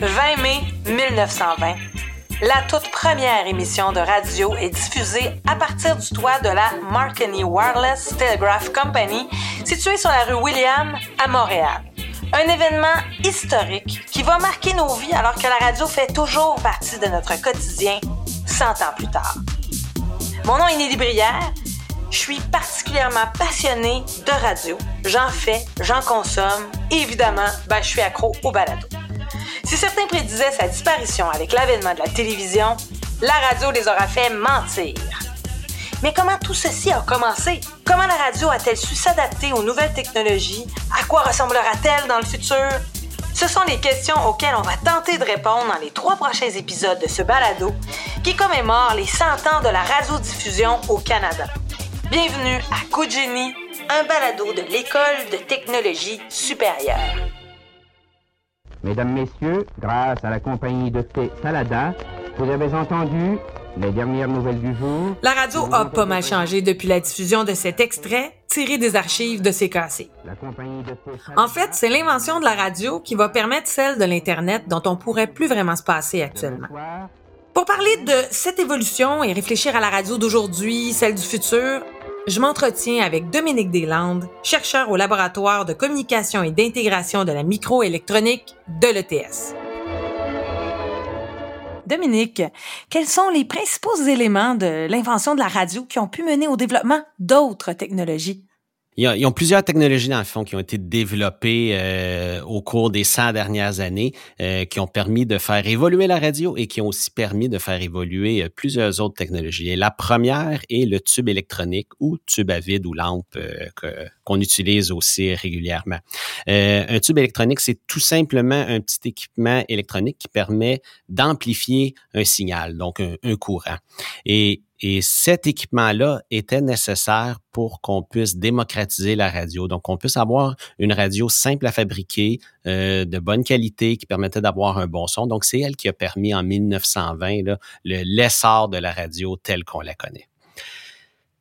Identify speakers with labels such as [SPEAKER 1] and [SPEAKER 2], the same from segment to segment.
[SPEAKER 1] 20 mai 1920. La toute première émission de radio est diffusée à partir du toit de la Marconi Wireless Telegraph Company, située sur la rue William à Montréal. Un événement historique qui va marquer nos vies alors que la radio fait toujours partie de notre quotidien 100 ans plus tard. Mon nom est Nelly Brière. Je suis particulièrement passionnée de radio. J'en fais, j'en consomme. Et évidemment, ben, je suis accro au balado. Si certains prédisaient sa disparition avec l'avènement de la télévision, la radio les aura fait mentir. Mais comment tout ceci a commencé? Comment la radio a-t-elle su s'adapter aux nouvelles technologies? À quoi ressemblera-t-elle dans le futur? Ce sont les questions auxquelles on va tenter de répondre dans les trois prochains épisodes de ce balado qui commémore les 100 ans de la radiodiffusion au Canada. Bienvenue à Cogeni, un balado de l'École de technologie supérieure.
[SPEAKER 2] Mesdames, Messieurs, grâce à la compagnie de thé Salada, vous avez entendu les dernières nouvelles du jour.
[SPEAKER 1] La radio a pas mal changé depuis la diffusion de cet extrait tiré des archives de CKC.
[SPEAKER 2] La compagnie de thé Salada.
[SPEAKER 1] En fait, c'est l'invention de la radio qui va permettre celle de l'Internet dont on pourrait plus vraiment se passer actuellement. Pour parler de cette évolution et réfléchir à la radio d'aujourd'hui, celle du futur, je m'entretiens avec Dominique Deslandes, chercheur au laboratoire de communication et d'intégration de la microélectronique de l'ETS. Dominique, quels sont les principaux éléments de l'invention de la radio qui ont pu mener au développement d'autres technologies?
[SPEAKER 3] Il y a- Ils ont plusieurs technologies, dans le fond, qui ont été développées euh, au cours des 100 dernières années, euh, qui ont permis de faire évoluer la radio et qui ont aussi permis de faire évoluer euh, plusieurs autres technologies. Et la première est le tube électronique ou tube à vide ou lampe euh, qu'on utilise aussi régulièrement. Euh, un tube électronique, c'est tout simplement un petit équipement électronique qui permet d'amplifier un signal, donc un, un courant. Et, et cet équipement-là était nécessaire pour qu'on puisse démocratiser la radio. Donc, on puisse avoir une radio simple à fabriquer, euh, de bonne qualité, qui permettait d'avoir un bon son. Donc, c'est elle qui a permis en 1920 là, le l'essor de la radio telle qu'on la connaît.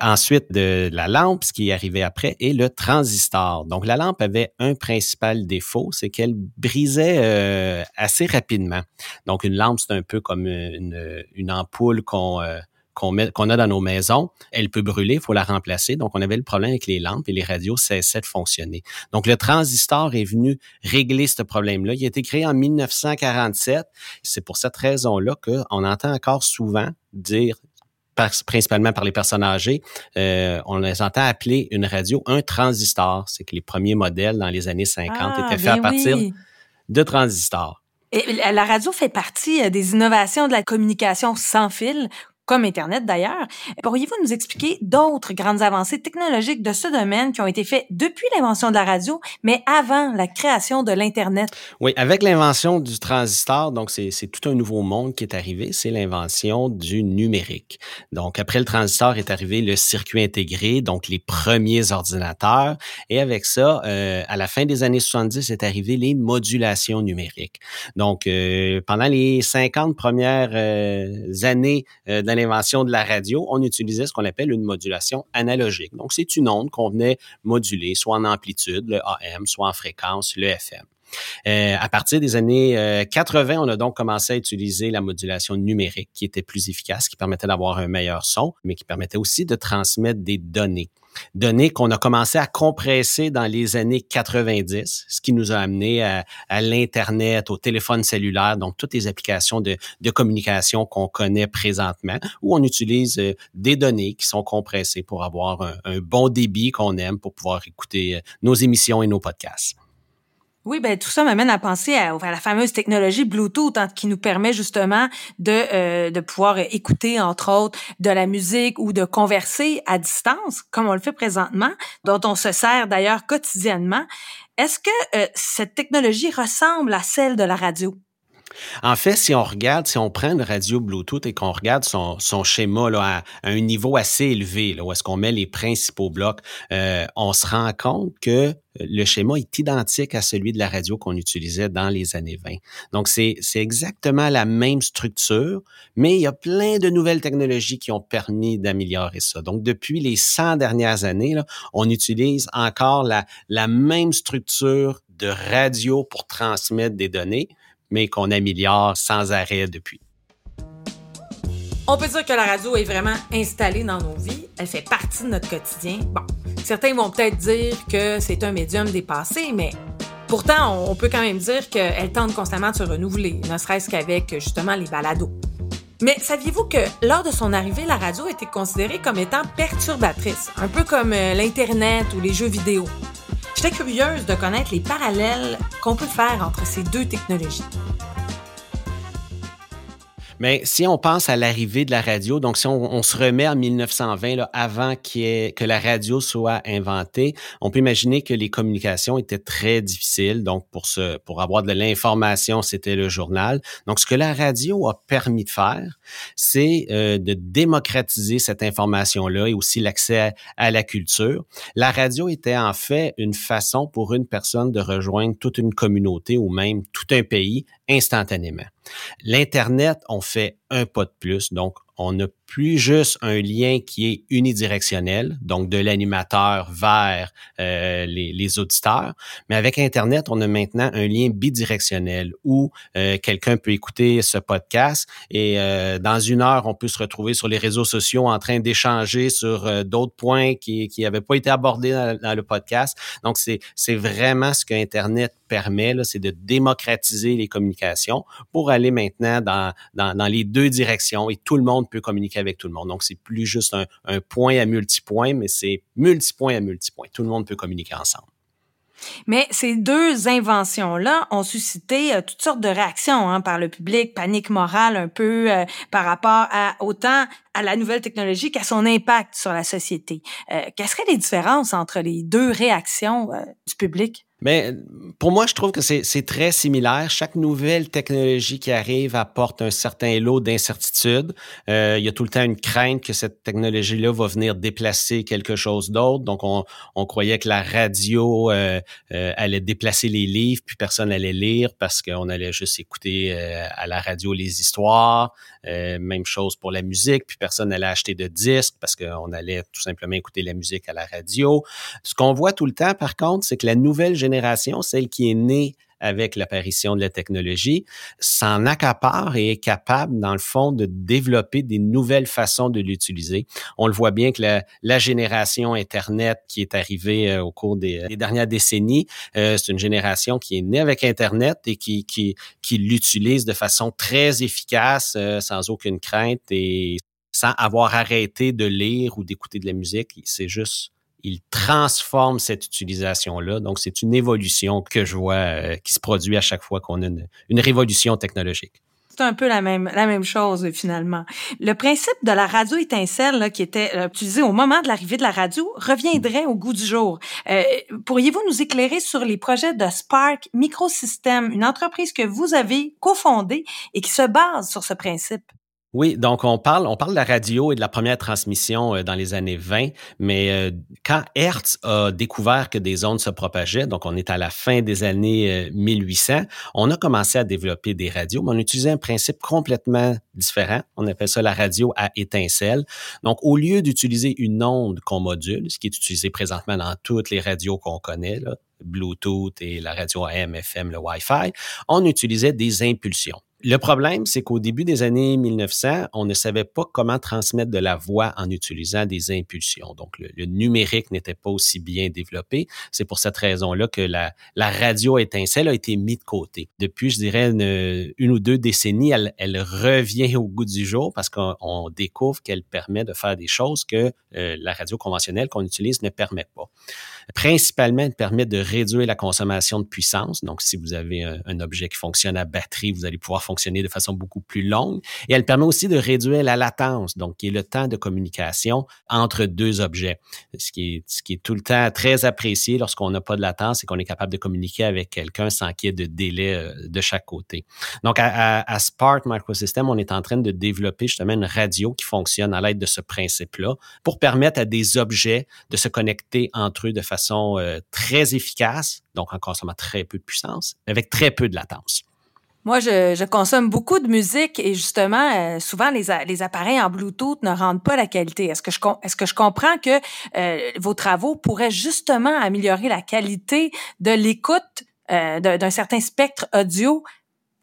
[SPEAKER 3] Ensuite, de la lampe, ce qui est arrivé après, est le transistor. Donc, la lampe avait un principal défaut, c'est qu'elle brisait euh, assez rapidement. Donc, une lampe, c'est un peu comme une, une ampoule qu'on euh, qu'on met- qu'on a dans nos maisons. Elle peut brûler, il faut la remplacer. Donc, on avait le problème avec les lampes et les radios cessaient de fonctionner. Donc, le transistor est venu régler ce problème-là. Il a été créé en 1947. C'est pour cette raison-là qu'on entend encore souvent dire principalement par les personnes âgées, euh, on les entend appeler une radio un transistor. C'est que les premiers modèles dans les années 50
[SPEAKER 1] Ah,
[SPEAKER 3] étaient faits à
[SPEAKER 1] ben
[SPEAKER 3] partir
[SPEAKER 1] oui.
[SPEAKER 3] de transistors.
[SPEAKER 1] Et la la radio fait partie euh, des innovations de la communication sans fil, comme Internet d'ailleurs. Pourriez-vous nous expliquer d'autres grandes avancées technologiques de ce domaine qui ont été faites depuis l'invention de la radio, mais avant la création de l'Internet?
[SPEAKER 3] Oui, avec l'invention du transistor, donc c'est tout un nouveau monde qui est arrivé, c'est l'invention du numérique. Donc après le transistor est arrivé le circuit intégré, donc les premiers ordinateurs, et avec ça, euh, à la fin des années 70 est arrivé les modulations numériques. Donc euh, pendant les 50 premières euh, années de l'invention de la radio, on utilisait ce qu'on appelle une modulation analogique. Donc c'est une onde qu'on venait moduler, soit en amplitude, le AM, soit en fréquence, le FM. Euh, à partir des années euh, 80, on a donc commencé à utiliser la modulation numérique qui était plus efficace, qui permettait d'avoir un meilleur son, mais qui permettait aussi de transmettre des données. Données qu'on a commencé à compresser dans les années 90, ce qui nous a amené à, l'Internet, au téléphone cellulaire, donc toutes les applications de, communication qu'on connaît présentement, où on utilise euh, des données qui sont compressées pour avoir un, un bon débit qu'on aime pour pouvoir écouter euh, nos émissions et nos podcasts.
[SPEAKER 1] Oui, ben tout ça m'amène à penser à, la fameuse technologie Bluetooth hein, qui nous permet justement de, euh, de pouvoir écouter, entre autres, de la musique ou de converser à distance, comme on le fait présentement, dont on se sert d'ailleurs quotidiennement. Est-ce que euh, cette technologie ressemble à celle de la radio?
[SPEAKER 3] En fait, si on regarde, si on prend une radio Bluetooth et qu'on regarde son, schéma là, à, un niveau assez élevé, là, où est-ce qu'on met les principaux blocs, euh, on se rend compte que le schéma est identique à celui de la radio qu'on utilisait dans les années 20. Donc, c'est exactement la même structure, mais il y a plein de nouvelles technologies qui ont permis d'améliorer ça. Donc, depuis les 100 dernières années, on utilise encore la, la même structure de radio pour transmettre des données, mais qu'on améliore sans arrêt depuis.
[SPEAKER 1] On peut dire que la radio est vraiment installée dans nos vies. Elle fait partie de notre quotidien. Bon, certains vont peut-être dire que c'est un médium dépassé, mais pourtant, on peut quand même dire qu'elle tente constamment de se renouveler, ne serait-ce qu'avec justement les balados. Mais saviez-vous que lors de son arrivée, la radio était considérée comme étant perturbatrice, un peu comme euh, l'Internet ou les jeux vidéo? J'étais curieuse de connaître les parallèles qu'on peut faire entre ces deux technologies.
[SPEAKER 3] Mais si on pense à l'arrivée de la radio, donc si on, se remet en 1920, là, avant que la radio soit inventée, on peut imaginer que les communications étaient très difficiles. Donc, pour, ce, pour avoir de l'information, c'était le journal. Donc, ce que la radio a permis de faire, c'est euh, de démocratiser cette information-là et aussi l'accès à, la culture. La radio était en fait une façon pour une personne de rejoindre toute une communauté ou même tout un pays instantanément. L'Internet, on fait un pas de plus. Donc, on n'a plus juste un lien qui est unidirectionnel, donc de l'animateur vers euh, les, auditeurs, mais avec Internet, on a maintenant un lien bidirectionnel où euh, quelqu'un peut écouter ce podcast et euh, dans une heure, on peut se retrouver sur les réseaux sociaux en train d'échanger sur d'autres points qui n'avaient pas été abordés dans, le podcast. Donc, c'est vraiment ce que Internet permet, c'est de démocratiser les communications pour aller maintenant dans, dans, dans les deux directions et tout le monde peut communiquer avec tout le monde. Donc, c'est plus juste un, point à multipoint, mais c'est multipoint à multipoint. Tout le monde peut communiquer ensemble.
[SPEAKER 1] Mais ces deux inventions-là ont suscité euh, toutes sortes de réactions hein, par le public, panique morale un peu euh, par rapport à autant à la nouvelle technologie qu'à son impact sur la société. Euh, quelles seraient les différences entre les deux réactions du public?
[SPEAKER 3] Mais pour moi, je trouve que c'est très similaire. Chaque nouvelle technologie qui arrive apporte un certain lot d'incertitudes. Euh, il y a tout le temps une crainte que cette technologie-là va venir déplacer quelque chose d'autre. Donc, on, croyait que la radio euh, euh, allait déplacer les livres, puis personne allait lire parce qu'on allait juste écouter euh, à la radio les histoires. Euh, même chose pour la musique, puis personne n'allait acheter de disques parce qu'on allait tout simplement écouter la musique à la radio. Ce qu'on voit tout le temps, par contre, c'est que la nouvelle génération, celle qui est née avec l'apparition de la technologie, s'en accapare et est capable, dans le fond, de développer des nouvelles façons de l'utiliser. On le voit bien que la, la, génération Internet qui est arrivée euh, au cours des, des, dernières décennies, euh, c'est une génération qui est née avec Internet et qui, qui, qui l'utilise de façon très efficace, euh, sans aucune crainte et sans avoir arrêté de lire ou d'écouter de la musique. C'est juste il transforme cette utilisation-là. Donc, c'est une évolution que je vois euh, qui se produit à chaque fois qu'on a une, révolution technologique
[SPEAKER 1] c'est un peu la même chose finalement. Le principe de la radio étincelle qui était euh, utilisé au moment de l'arrivée de la radio reviendrait au goût du jour. Euh, pourriez-vous nous éclairer sur les projets de Spark Microsystem, une entreprise que vous avez cofondée et qui se base sur ce principe?
[SPEAKER 3] Oui, donc on parle, on parle de la radio et de la première transmission euh, dans les années 20, mais euh, quand Hertz a découvert que des ondes se propageaient, donc on est à la fin des années 1800, euh, on a commencé à développer des radios, mais on utilisait un principe complètement différent. On appelle ça la radio à étincelle. Donc au lieu d'utiliser une onde qu'on module, ce qui est utilisé présentement dans toutes les radios qu'on connaît, là, Bluetooth et la radio AM, FM, le Wi-Fi, on utilisait des impulsions. Le problème, c'est qu'au début des années 1900, on ne savait pas comment transmettre de la voix en utilisant des impulsions. Donc, le, numérique n'était pas aussi bien développé. C'est pour cette raison-là que la, radio étincelle a été mise de côté. Depuis, je dirais, une, ou deux décennies, elle, elle, revient au goût du jour parce qu'on découvre qu'elle permet de faire des choses que euh, la radio conventionnelle qu'on utilise ne permet pas. Principalement, elle permet de réduire la consommation de puissance. Donc, si vous avez un, objet qui fonctionne à batterie, vous allez pouvoir fonctionner de façon beaucoup plus longue. Et elle permet aussi de réduire la latence, donc qui est le temps de communication entre deux objets. Ce qui est, ce qui est tout le temps très apprécié lorsqu'on n'a pas de latence et qu'on est capable de communiquer avec quelqu'un sans qu'il y ait de délai euh, de chaque côté. Donc, à, à, Spark Microsystem, on est en train de développer justement une radio qui fonctionne à l'aide de ce principe-là pour permettre à des objets de se connecter entre eux de façon euh, très efficace, donc en consommant très peu de puissance, avec très peu de latence.
[SPEAKER 1] Moi, je, consomme beaucoup de musique et justement, euh, souvent les, les appareils en Bluetooth ne rendent pas la qualité. Est-ce que je est-ce que je comprends que euh, vos travaux pourraient justement améliorer la qualité de l'écoute d'un certain spectre audio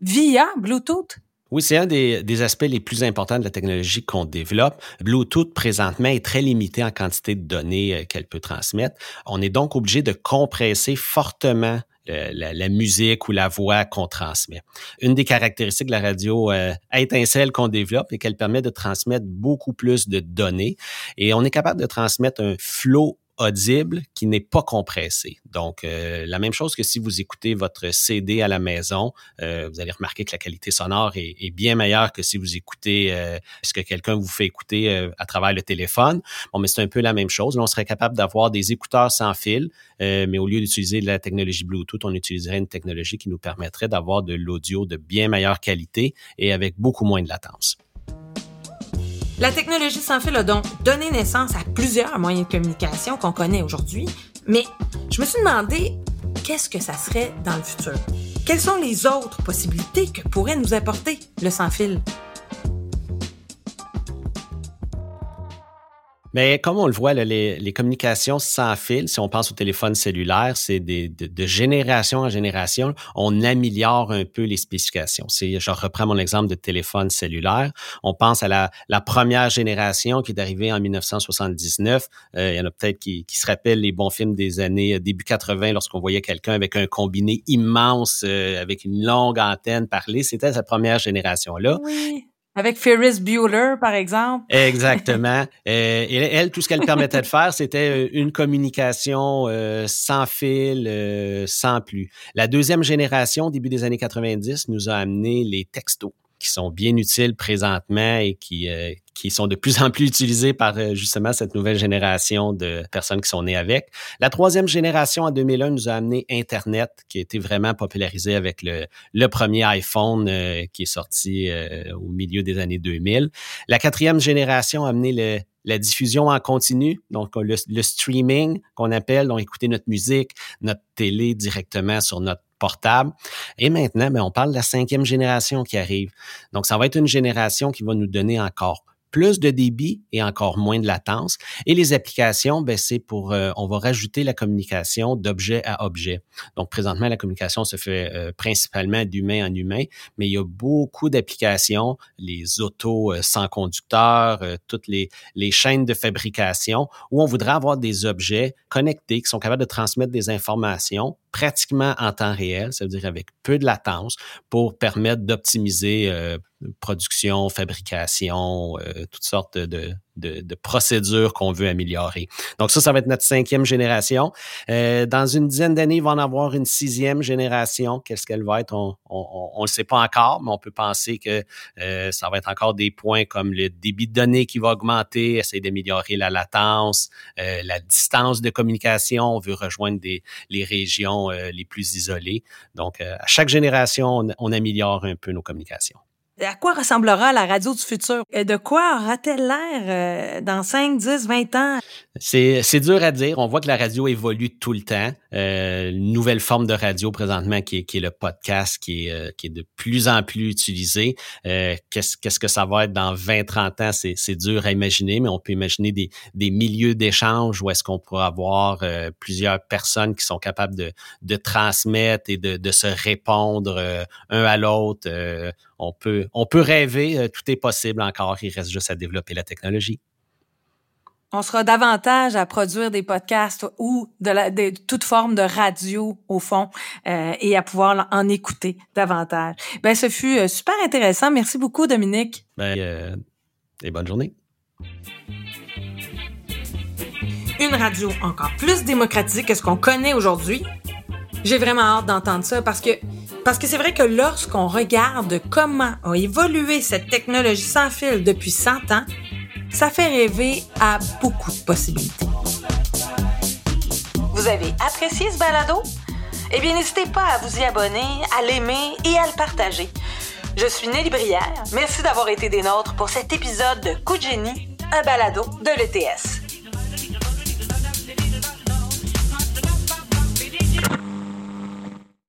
[SPEAKER 1] via Bluetooth?
[SPEAKER 3] Oui, c'est un des, aspects les plus importants de la technologie qu'on développe. Bluetooth, présentement, est très limité en quantité de données euh, qu'elle peut transmettre. On est donc obligé de compresser fortement euh, la, musique ou la voix qu'on transmet. Une des caractéristiques de la radio euh, étincelle qu'on développe est qu'elle permet de transmettre beaucoup plus de données et on est capable de transmettre un flot audible qui n'est pas compressé. Donc, euh, la même chose que si vous écoutez votre CD à la maison, euh, vous allez remarquer que la qualité sonore est, bien meilleure que si vous écoutez euh, ce que quelqu'un vous fait écouter à travers le téléphone. Bon, mais c'est un peu la même chose. On serait capable d'avoir des écouteurs sans fil, mais au lieu d'utiliser la technologie Bluetooth, on utiliserait une technologie qui nous permettrait d'avoir de l'audio de bien meilleure qualité et avec beaucoup moins de latence.
[SPEAKER 1] La technologie sans fil a donc donné naissance à plusieurs moyens de communication qu'on connaît aujourd'hui, mais je me suis demandé qu'est-ce que ça serait dans le futur? Quelles sont les autres possibilités que pourrait nous apporter le sans fil?
[SPEAKER 3] Mais comme on le voit, les, communications sans fil, si on pense au téléphone cellulaire, c'est de, de, génération en génération, on améliore un peu les spécifications. C'est, je reprends mon exemple de téléphone cellulaire. On pense à la, la première génération qui est arrivée en 1979. Euh, il y en a peut-être qui, qui, se rappellent les bons films des années euh, début 80 lorsqu'on voyait quelqu'un avec un combiné immense, euh, avec une longue antenne parler. C'était sa première génération-là.
[SPEAKER 1] Oui. Avec Ferris Bueller, par exemple.
[SPEAKER 3] Exactement. euh, et elle, tout ce qu'elle permettait de faire, c'était euh, une communication euh, sans fil, euh, sans plus. La deuxième génération, début des années 90, nous a amené les textos qui sont bien utiles présentement et qui, euh, qui sont de plus en plus utilisés par euh, justement cette nouvelle génération de personnes qui sont nées avec. La troisième génération en 2001 nous a amené Internet, qui a été vraiment popularisé avec le, le premier iPhone euh, qui est sorti au milieu des années 2000. La quatrième génération a amené le, la diffusion en continu, donc le, le streaming qu'on appelle, donc écouter notre musique, notre télé directement sur notre portable. Et maintenant, ben, on parle de la cinquième génération qui arrive. Donc, ça va être une génération qui va nous donner encore plus de débit et encore moins de latence. Et les applications, ben, c'est pour, euh, on va rajouter la communication d'objet à objet. Donc, présentement, la communication se fait euh, principalement d'humain en humain, mais il y a beaucoup d'applications, les autos euh, sans conducteur, toutes les, les chaînes de fabrication, où on voudrait avoir des objets connectés qui sont capables de transmettre des informations pratiquement en temps réel, ça veut dire avec peu de latence, pour permettre d'optimiser production, fabrication, euh, toutes sortes de, de, de procédures qu'on veut améliorer. Donc ça, ça va être notre cinquième génération. Euh, dans une dizaine d'années, il va en avoir une sixième génération. Qu'est-ce qu'elle va être? On ne le sait pas encore, mais on peut penser que euh, ça va être encore des points comme le débit de données qui va augmenter, essayer d'améliorer la latence, euh, la distance de communication. On veut rejoindre des, les régions euh, les plus isolées. Donc, euh, à chaque génération, on, on améliore un peu nos communications.
[SPEAKER 1] À quoi ressemblera la radio du futur? De quoi aura-t-elle l'air euh, dans 5, 10, 20 ans?
[SPEAKER 3] C'est, dur à dire. On voit que la radio évolue tout le temps. Euh, une nouvelle forme de radio présentement qui est, qui est le podcast, qui est, euh, qui est de plus en plus utilisé. Euh, qu'est-ce, que ça va être dans 20, 30 ans? C'est, c'est dur à imaginer, mais on peut imaginer des, des milieux d'échange où est-ce qu'on pourra avoir euh, plusieurs personnes qui sont capables de, de transmettre et de, de se répondre un à l'autre. On peut on peut rêver, euh, tout est possible encore, il reste juste à développer la technologie.
[SPEAKER 1] On sera davantage à produire des podcasts ou de, la, de toute forme de radio au fond euh, et à pouvoir en écouter davantage. Ben, ce fut euh, super intéressant. Merci beaucoup, Dominique.
[SPEAKER 3] Ben, et bonne journée.
[SPEAKER 1] Une radio encore plus démocratique que ce qu'on connaît aujourd'hui. J'ai vraiment hâte d'entendre ça parce que parce que c'est vrai que lorsqu'on regarde comment a évolué cette technologie sans fil depuis 100 ans, ça fait rêver à beaucoup de possibilités. Vous avez apprécié ce balado? Eh bien, n'hésitez pas à vous y abonner, à l'aimer et à le partager. Je suis Nelly Brière. Merci d'avoir été des nôtres pour cet épisode de Coup génie, un balado de l'ETS.